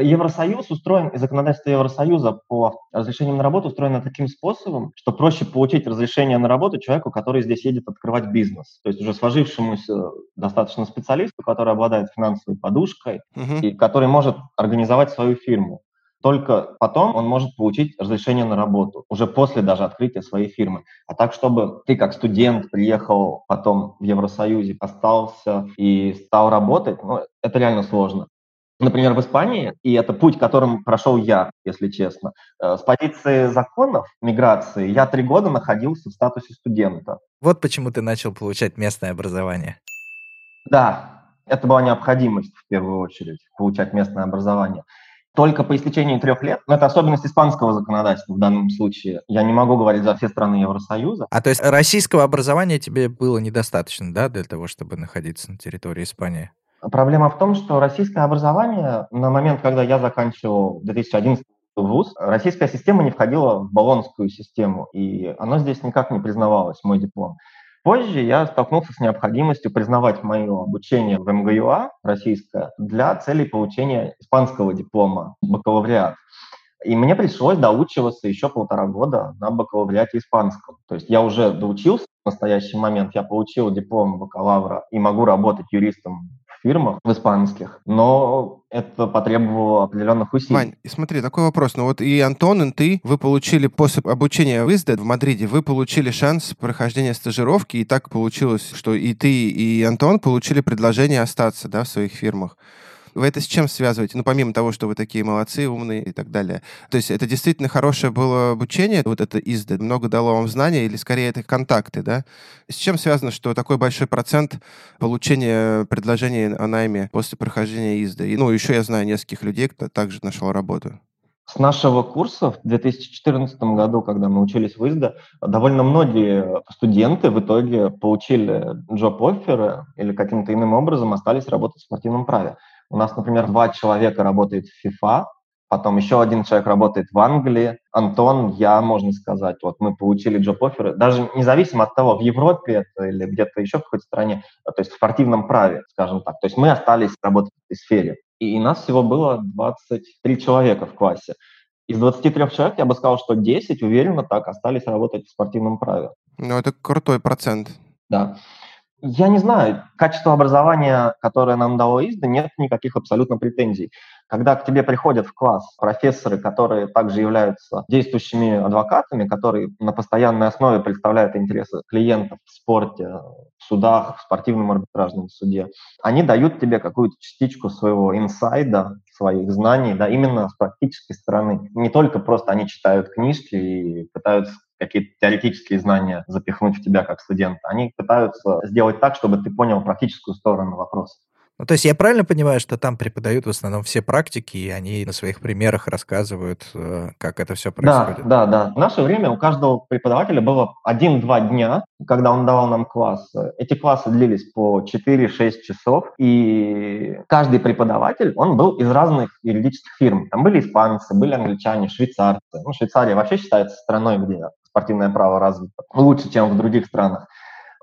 Евросоюз устроен, и законодательство Евросоюза по разрешениям на работу устроено таким способом, что проще получить разрешение на работу человеку, который здесь едет открывать бизнес. То есть уже сложившемуся достаточно специалисту, который обладает финансовой подушкой uh-huh. и который может организовать свою фирму. Только потом он может получить разрешение на работу, уже после даже открытия своей фирмы. А так, чтобы ты как студент приехал потом в Евросоюзе, остался и стал работать, ну, это реально сложно например, в Испании, и это путь, которым прошел я, если честно, э, с позиции законов миграции я три года находился в статусе студента. Вот почему ты начал получать местное образование. Да, это была необходимость в первую очередь, получать местное образование. Только по истечении трех лет, но это особенность испанского законодательства в данном случае, я не могу говорить за все страны Евросоюза. А то есть российского образования тебе было недостаточно, да, для того, чтобы находиться на территории Испании? Проблема в том, что российское образование на момент, когда я заканчивал 2011 вуз, российская система не входила в баллонскую систему, и оно здесь никак не признавалось, мой диплом. Позже я столкнулся с необходимостью признавать мое обучение в МГУА российское для целей получения испанского диплома бакалавриат. И мне пришлось доучиваться еще полтора года на бакалавриате испанском. То есть я уже доучился в настоящий момент, я получил диплом бакалавра и могу работать юристом фирмах, в испанских, но это потребовало определенных усилий. Вань, смотри, такой вопрос. Ну вот и Антон, и ты, вы получили после обучения в ИСДЭ в Мадриде, вы получили шанс прохождения стажировки, и так получилось, что и ты, и Антон получили предложение остаться да, в своих фирмах. Вы это с чем связываете? Ну, помимо того, что вы такие молодцы, умные и так далее. То есть это действительно хорошее было обучение, вот это ИСДА, много дало вам знания, или скорее это контакты, да? С чем связано, что такой большой процент получения предложений о найме после прохождения ИСДА? И, ну, еще я знаю нескольких людей, кто также нашел работу. С нашего курса в 2014 году, когда мы учились в ИСДА, довольно многие студенты в итоге получили джоб-офферы или каким-то иным образом остались работать в спортивном праве. У нас, например, два человека работает в FIFA, Потом еще один человек работает в Англии. Антон, я, можно сказать, вот мы получили джоб-оферы, даже независимо от того, в Европе это или где-то еще в какой-то стране, а, то есть в спортивном праве, скажем так. То есть мы остались работать в этой сфере. И нас всего было 23 человека в классе. Из 23 человек я бы сказал, что 10 уверенно так остались работать в спортивном праве. Ну, это крутой процент. Да. Я не знаю, качество образования, которое нам дало ИСДА, нет никаких абсолютно претензий. Когда к тебе приходят в класс профессоры, которые также являются действующими адвокатами, которые на постоянной основе представляют интересы клиентов в спорте, в судах, в спортивном арбитражном суде, они дают тебе какую-то частичку своего инсайда, своих знаний, да, именно с практической стороны. Не только просто они читают книжки и пытаются какие-то теоретические знания запихнуть в тебя как студента. Они пытаются сделать так, чтобы ты понял практическую сторону вопроса. Ну, то есть я правильно понимаю, что там преподают в основном все практики, и они на своих примерах рассказывают, э, как это все происходит? Да, да, да. В наше время у каждого преподавателя было один-два дня, когда он давал нам классы. Эти классы длились по 4-6 часов, и каждый преподаватель, он был из разных юридических фирм. Там были испанцы, были англичане, швейцарцы. Ну, Швейцария вообще считается страной, где спортивное право развито лучше, чем в других странах.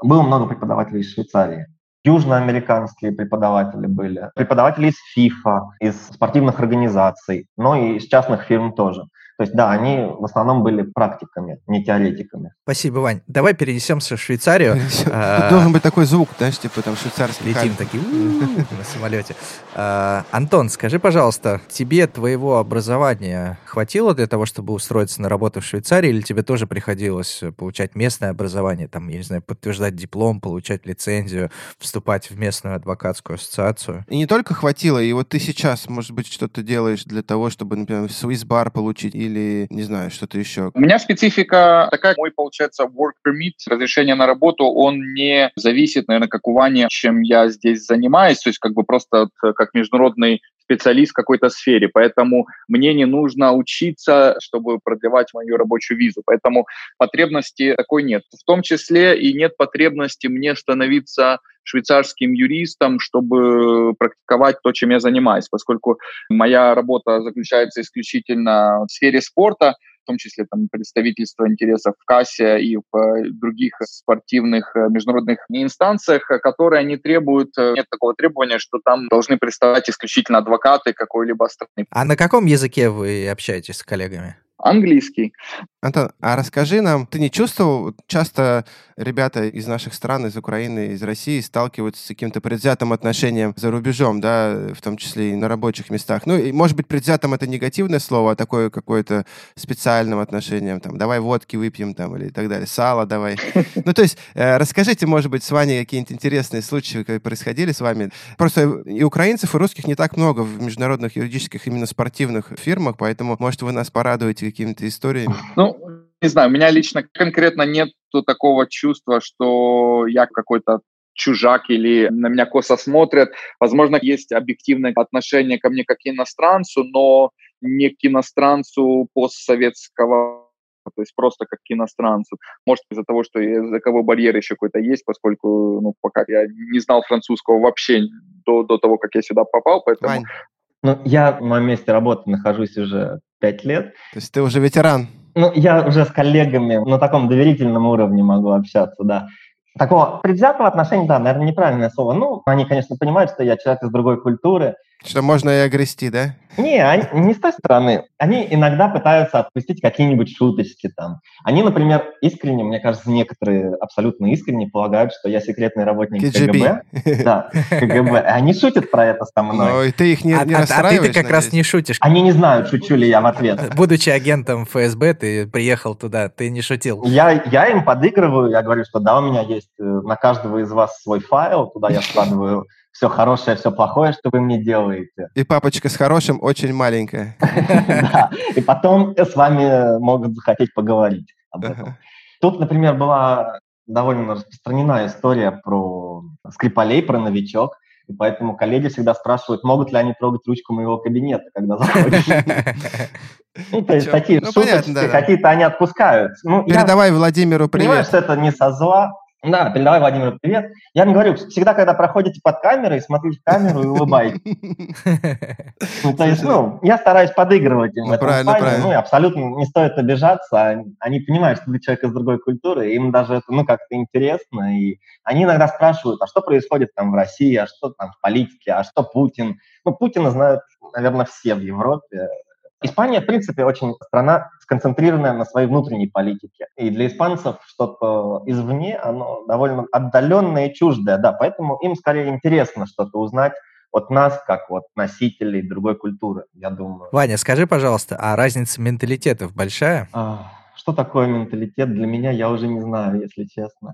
Было много преподавателей из Швейцарии южноамериканские преподаватели были, преподаватели из FIFA, из спортивных организаций, но и из частных фирм тоже. То есть, да, они в основном были практиками, не теоретиками. Спасибо, Вань. Давай перенесемся в Швейцарию. А, Должен быть такой звук, знаешь, типа там швейцарский. Летим такие на самолете. А, Антон, скажи, пожалуйста, тебе твоего образования хватило для того, чтобы устроиться на работу в Швейцарии, или тебе тоже приходилось получать местное образование, там, я не знаю, подтверждать диплом, получать лицензию, вступать в местную адвокатскую ассоциацию? И не только хватило, и вот ты сейчас, может быть, что-то делаешь для того, чтобы, например, Swiss Bar получить или, не знаю, что-то еще? У меня специфика такая, мой, получается, work permit, разрешение на работу, он не зависит, наверное, как у Вани, чем я здесь занимаюсь, то есть как бы просто как международный специалист в какой-то сфере, поэтому мне не нужно учиться, чтобы продлевать мою рабочую визу, поэтому потребности такой нет. В том числе и нет потребности мне становиться швейцарским юристом, чтобы практиковать то, чем я занимаюсь, поскольку моя работа заключается исключительно в сфере спорта, в том числе там, представительство интересов в кассе и в э, других спортивных э, международных инстанциях, которые не требуют, э, нет такого требования, что там должны представлять исключительно адвокаты какой-либо страны. А на каком языке вы общаетесь с коллегами? Английский. Антон, а расскажи нам, ты не чувствовал, часто ребята из наших стран, из Украины, из России сталкиваются с каким-то предвзятым отношением за рубежом, да, в том числе и на рабочих местах. Ну, и, может быть, предвзятым это негативное слово, а такое какое-то специальным отношением, там, давай водки выпьем, там, или так далее, сало давай. Ну, то есть, э, расскажите, может быть, с вами какие-нибудь интересные случаи происходили с вами. Просто и украинцев, и русских не так много в международных юридических, именно спортивных фирмах, поэтому, может, вы нас порадуете какими-то историями? Ну, не знаю, у меня лично конкретно нет такого чувства, что я какой-то чужак или на меня косо смотрят. Возможно, есть объективное отношение ко мне как к иностранцу, но не к иностранцу постсоветского то есть просто как к иностранцу. Может, из-за того, что языковой барьер еще какой-то есть, поскольку, ну, пока я не знал французского вообще до, до того, как я сюда попал, поэтому... Вань. Ну, я на месте работы нахожусь уже пять лет. То есть ты уже ветеран? Ну, я уже с коллегами на таком доверительном уровне могу общаться, да. Такого предвзятого отношения, да, наверное, неправильное слово. Ну, они, конечно, понимают, что я человек из другой культуры, что можно и огрести, да? Не, они, не с той стороны. Они иногда пытаются отпустить какие-нибудь шуточки там. Они, например, искренне, мне кажется, некоторые абсолютно искренне полагают, что я секретный работник КГБ. Да, КГБ. Они шутят про это со мной. Ну, и ты их не, а, не а, А ты, как раз не шутишь. Они не знают, шучу ли я в ответ. Будучи агентом ФСБ, ты приехал туда, ты не шутил. Я, я им подыгрываю, я говорю, что да, у меня есть э, на каждого из вас свой файл, туда я складываю все хорошее, все плохое, что вы мне делаете. И папочка с хорошим очень маленькая. Да, и потом с вами могут захотеть поговорить об этом. Тут, например, была довольно распространена история про Скрипалей, про новичок. И поэтому коллеги всегда спрашивают, могут ли они трогать ручку моего кабинета, когда заходишь. Ну, то есть такие ну, шуточки, какие-то они отпускают. Ну, Передавай Владимиру привет. Понимаешь, это не со зла, Да, передавай Владимиру привет. Я вам говорю, всегда, когда проходите под камерой, смотрите в камеру и улыбайтесь. Ну, то есть, ну, я стараюсь подыгрывать им ну, правильно, плане. правильно. Ну, и абсолютно не стоит обижаться. Они понимают, что ты человек из другой культуры, им даже это, ну, как-то интересно. И они иногда спрашивают, а что происходит там в России, а что там в политике, а что Путин. Ну, Путина знают, наверное, все в Европе. Испания, в принципе, очень страна сконцентрированная на своей внутренней политике. И для испанцев что-то извне, оно довольно отдаленное и чуждое, да, поэтому им скорее интересно что-то узнать от нас, как вот носителей другой культуры, я думаю. Ваня, скажи, пожалуйста, а разница менталитетов большая? А, что такое менталитет для меня, я уже не знаю, если честно.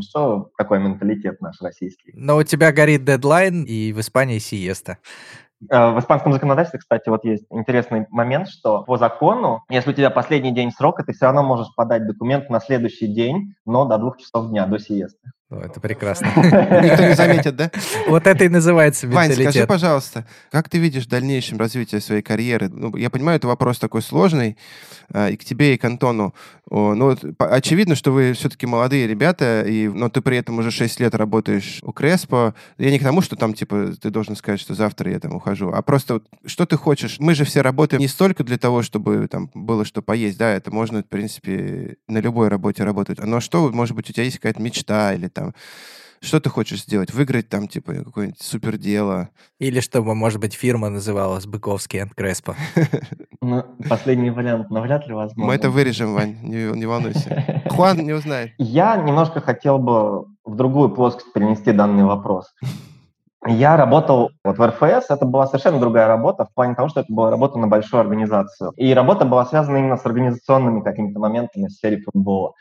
Что такое менталитет наш российский? Но у тебя горит дедлайн, и в Испании сиеста. Э, в испанском законодательстве, кстати, вот есть интересный момент, что по закону, если у тебя последний день срока, ты все равно можешь подать документ на следующий день, но до двух часов дня, до сиесты. Ну, это прекрасно. Никто не заметит, да? Вот это и называется Вань, менталитет. скажи, пожалуйста, как ты видишь в дальнейшем развитие своей карьеры? Ну, я понимаю, это вопрос такой сложный, а, и к тебе, и к Антону. Ну, очевидно, что вы все-таки молодые ребята, и, но ты при этом уже 6 лет работаешь у Креспо. Я не к тому, что там, типа, ты должен сказать, что завтра я там ухожу, а просто что ты хочешь? Мы же все работаем не столько для того, чтобы там было что поесть, да, это можно, в принципе, на любой работе работать. Но что, может быть, у тебя есть какая-то мечта или там что ты хочешь сделать? Выиграть там, типа, какое-нибудь супер дело? Или чтобы, может быть, фирма называлась Быковский энд Креспо. Ну, последний вариант, но вряд ли возможно. Мы это вырежем, Вань, не, не волнуйся. Хуан не узнает. Я немножко хотел бы в другую плоскость перенести данный вопрос. Я работал вот в РФС, это была совершенно другая работа в плане того, что это была работа на большую организацию. И работа была связана именно с организационными какими-то моментами в сфере футбола.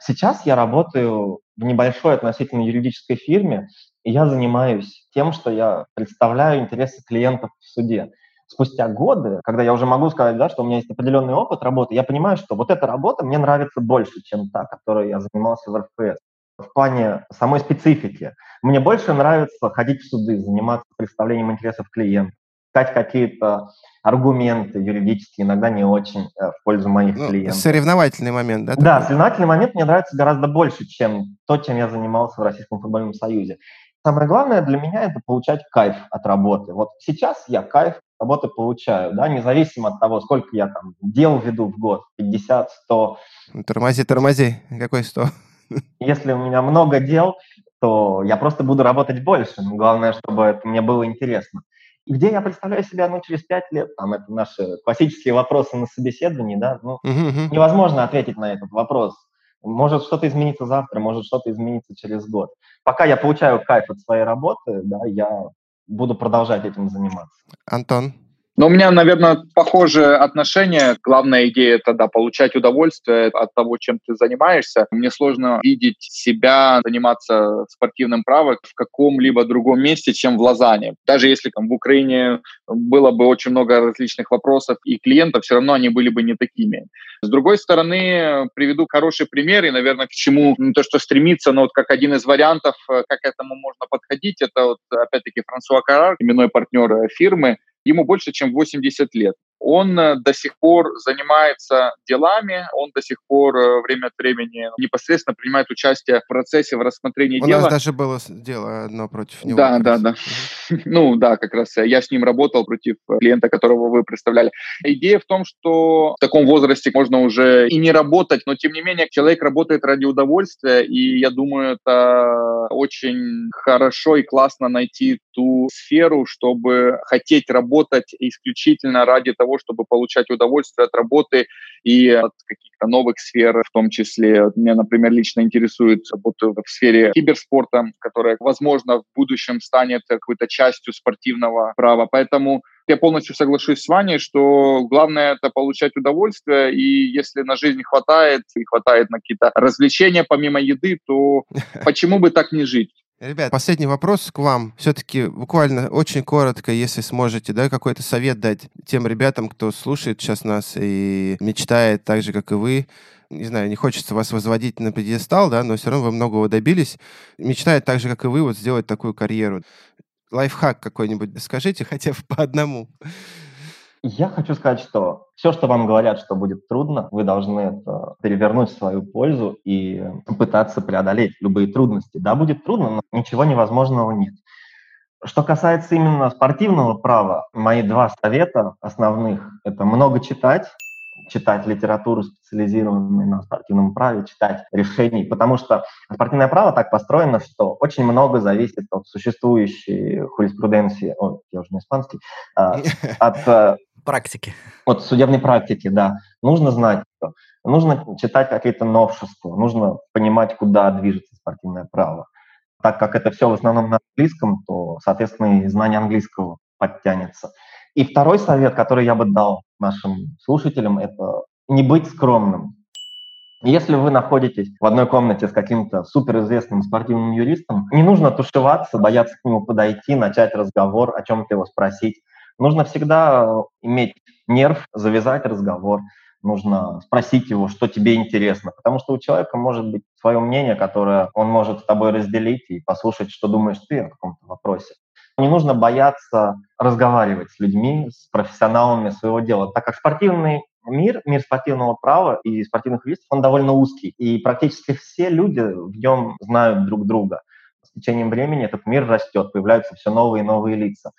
Сейчас я работаю в небольшой относительно юридической фирме, и я занимаюсь тем, что я представляю интересы клиентов в суде. Спустя годы, когда я уже могу сказать, да, что у меня есть определенный опыт работы, я понимаю, что вот эта работа мне нравится больше, чем та, которой я занимался в РФС. В плане самой специфики. Мне больше нравится ходить в суды, заниматься представлением интересов клиентов, искать какие-то аргументы юридические, иногда не очень э, в пользу моих ну, клиентов. Соревновательный момент, да? Да, соревновательный момент мне нравится гораздо больше, чем то, чем я занимался в Российском футбольном союзе. Самое главное для меня это получать кайф от работы. Вот сейчас я кайф от работы получаю, да, независимо от того, сколько я там дел веду в год, 50, 100. Тормози, тормози, какой 100? Если у меня много дел, то я просто буду работать больше. Главное, чтобы это мне было интересно. Где я представляю себя, ну, через пять лет, там, это наши классические вопросы на собеседовании, да, ну, uh-huh. невозможно ответить на этот вопрос. Может что-то измениться завтра, может что-то измениться через год. Пока я получаю кайф от своей работы, да, я буду продолжать этим заниматься. Антон? Но у меня, наверное, похожее отношение. Главная идея это да, получать удовольствие от того, чем ты занимаешься. Мне сложно видеть себя заниматься спортивным правом в каком-либо другом месте, чем в Лозанне. Даже если там, в Украине было бы очень много различных вопросов и клиентов, все равно они были бы не такими. С другой стороны, приведу хороший пример и, наверное, к чему не то, что стремиться, но вот как один из вариантов, э, как к этому можно подходить, это вот опять-таки Франсуа Карар, именной партнер э, фирмы, ему больше, чем 80 лет он э, до сих пор занимается делами, он до сих пор э, время от времени непосредственно принимает участие в процессе, в рассмотрении У дела. У нас даже было дело одно против него. Да, да, да. Ну да, как раз я с ним работал против клиента, которого вы представляли. Идея в том, что в таком возрасте можно уже и не работать, но тем не менее человек работает ради удовольствия, и я думаю, это очень хорошо и классно найти ту сферу, чтобы хотеть работать исключительно ради того, чтобы получать удовольствие от работы и от каких-то новых сфер, в том числе. Меня, например, лично интересует работа в сфере киберспорта, которая, возможно, в будущем станет какой-то частью спортивного права. Поэтому я полностью соглашусь с Ваней, что главное это получать удовольствие, и если на жизнь хватает, и хватает на какие-то развлечения помимо еды, то почему бы так не жить? Ребят, последний вопрос к вам. Все-таки буквально очень коротко, если сможете, да, какой-то совет дать тем ребятам, кто слушает сейчас нас и мечтает так же, как и вы, не знаю, не хочется вас возводить на пьедестал, да, но все равно вы многого добились, мечтает так же, как и вы, вот сделать такую карьеру. Лайфхак какой-нибудь скажите хотя бы по одному. Я хочу сказать, что все, что вам говорят, что будет трудно, вы должны это перевернуть в свою пользу и пытаться преодолеть любые трудности. Да, будет трудно, но ничего невозможного нет. Что касается именно спортивного права, мои два совета основных – это много читать, читать литературу, специализированную на спортивном праве, читать решений, потому что спортивное право так построено, что очень много зависит от существующей юриспруденции, ой, я уже не испанский, а, от э, практики. От судебной практики, да. Нужно знать, нужно читать какие-то новшества, нужно понимать, куда движется спортивное право. Так как это все в основном на английском, то, соответственно, и знание английского подтянется. И второй совет, который я бы дал нашим слушателям, это не быть скромным. Если вы находитесь в одной комнате с каким-то суперизвестным спортивным юристом, не нужно тушеваться, бояться к нему подойти, начать разговор, о чем-то его спросить. Нужно всегда иметь нерв, завязать разговор, нужно спросить его, что тебе интересно, потому что у человека может быть свое мнение, которое он может с тобой разделить и послушать, что думаешь ты о каком-то вопросе. Не нужно бояться разговаривать с людьми, с профессионалами своего дела, так как спортивный мир, мир спортивного права и спортивных юристов, он довольно узкий, и практически все люди в нем знают друг друга. С течением времени этот мир растет, появляются все новые и новые лица.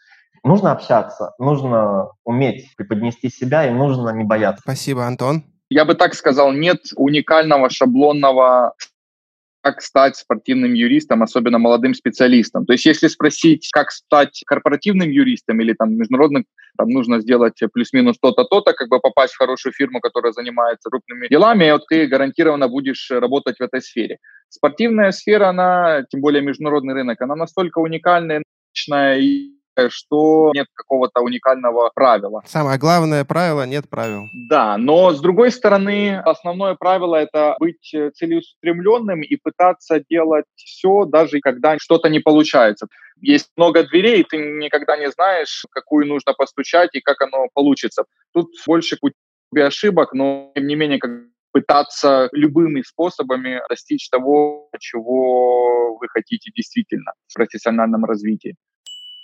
Нужно общаться, нужно уметь преподнести себя и нужно не бояться. Спасибо, Антон. Я бы так сказал, нет уникального шаблонного как стать спортивным юристом, особенно молодым специалистом. То есть если спросить, как стать корпоративным юристом или там международным, там нужно сделать плюс-минус то-то, то-то, как бы попасть в хорошую фирму, которая занимается крупными делами, и вот ты гарантированно будешь работать в этой сфере. Спортивная сфера, она, тем более международный рынок, она настолько уникальная, и что нет какого-то уникального правила. Самое главное правило – нет правил. Да, но с другой стороны, основное правило – это быть э, целеустремленным и пытаться делать все, даже когда что-то не получается. Есть много дверей, и ты никогда не знаешь, какую нужно постучать и как оно получится. Тут больше пути ошибок, но тем не менее, как пытаться любыми способами достичь того, чего вы хотите действительно в профессиональном развитии.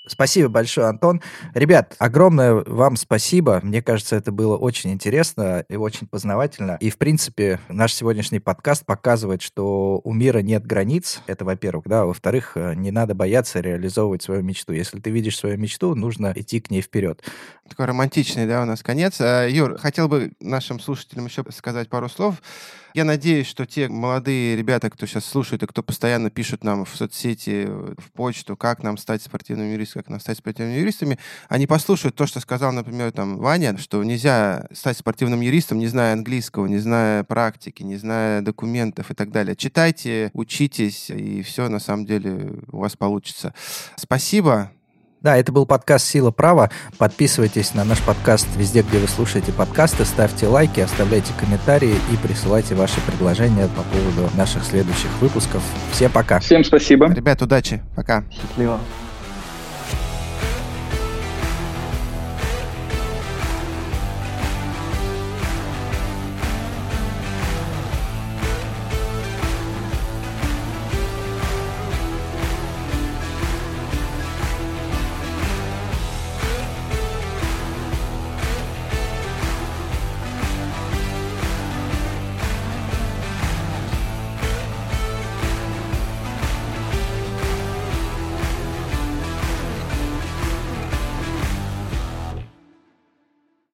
Спасибо большое, Антон. Ребят, огромное вам спасибо. Мне кажется, это было очень интересно и очень познавательно. И, в принципе, наш сегодняшний подкаст показывает, что у мира нет границ. Это, во-первых, да. Во-вторых, э, не надо бояться реализовывать свою мечту. Если ты видишь свою мечту, нужно идти к ней вперед. Такой романтичный, да, у нас конец. А, Юр, хотел бы нашим слушателям еще сказать пару слов. Я надеюсь, что те молодые ребята, кто сейчас слушает и кто постоянно пишут нам в соцсети, в почту, как нам стать спортивным юристом, как нам стать спортивными юристами, они послушают то, что сказал, например, там Ваня, что нельзя стать спортивным юристом, не зная английского, не зная практики, не зная документов и так далее. Читайте, учитесь, и все на самом деле у вас получится. Спасибо. Да, это был подкаст «Сила права». Подписывайтесь на наш подкаст везде, где вы слушаете подкасты, ставьте лайки, оставляйте комментарии и присылайте ваши предложения по поводу наших следующих выпусков. Всем пока. Всем спасибо. Ребят, удачи. Пока. Счастливо.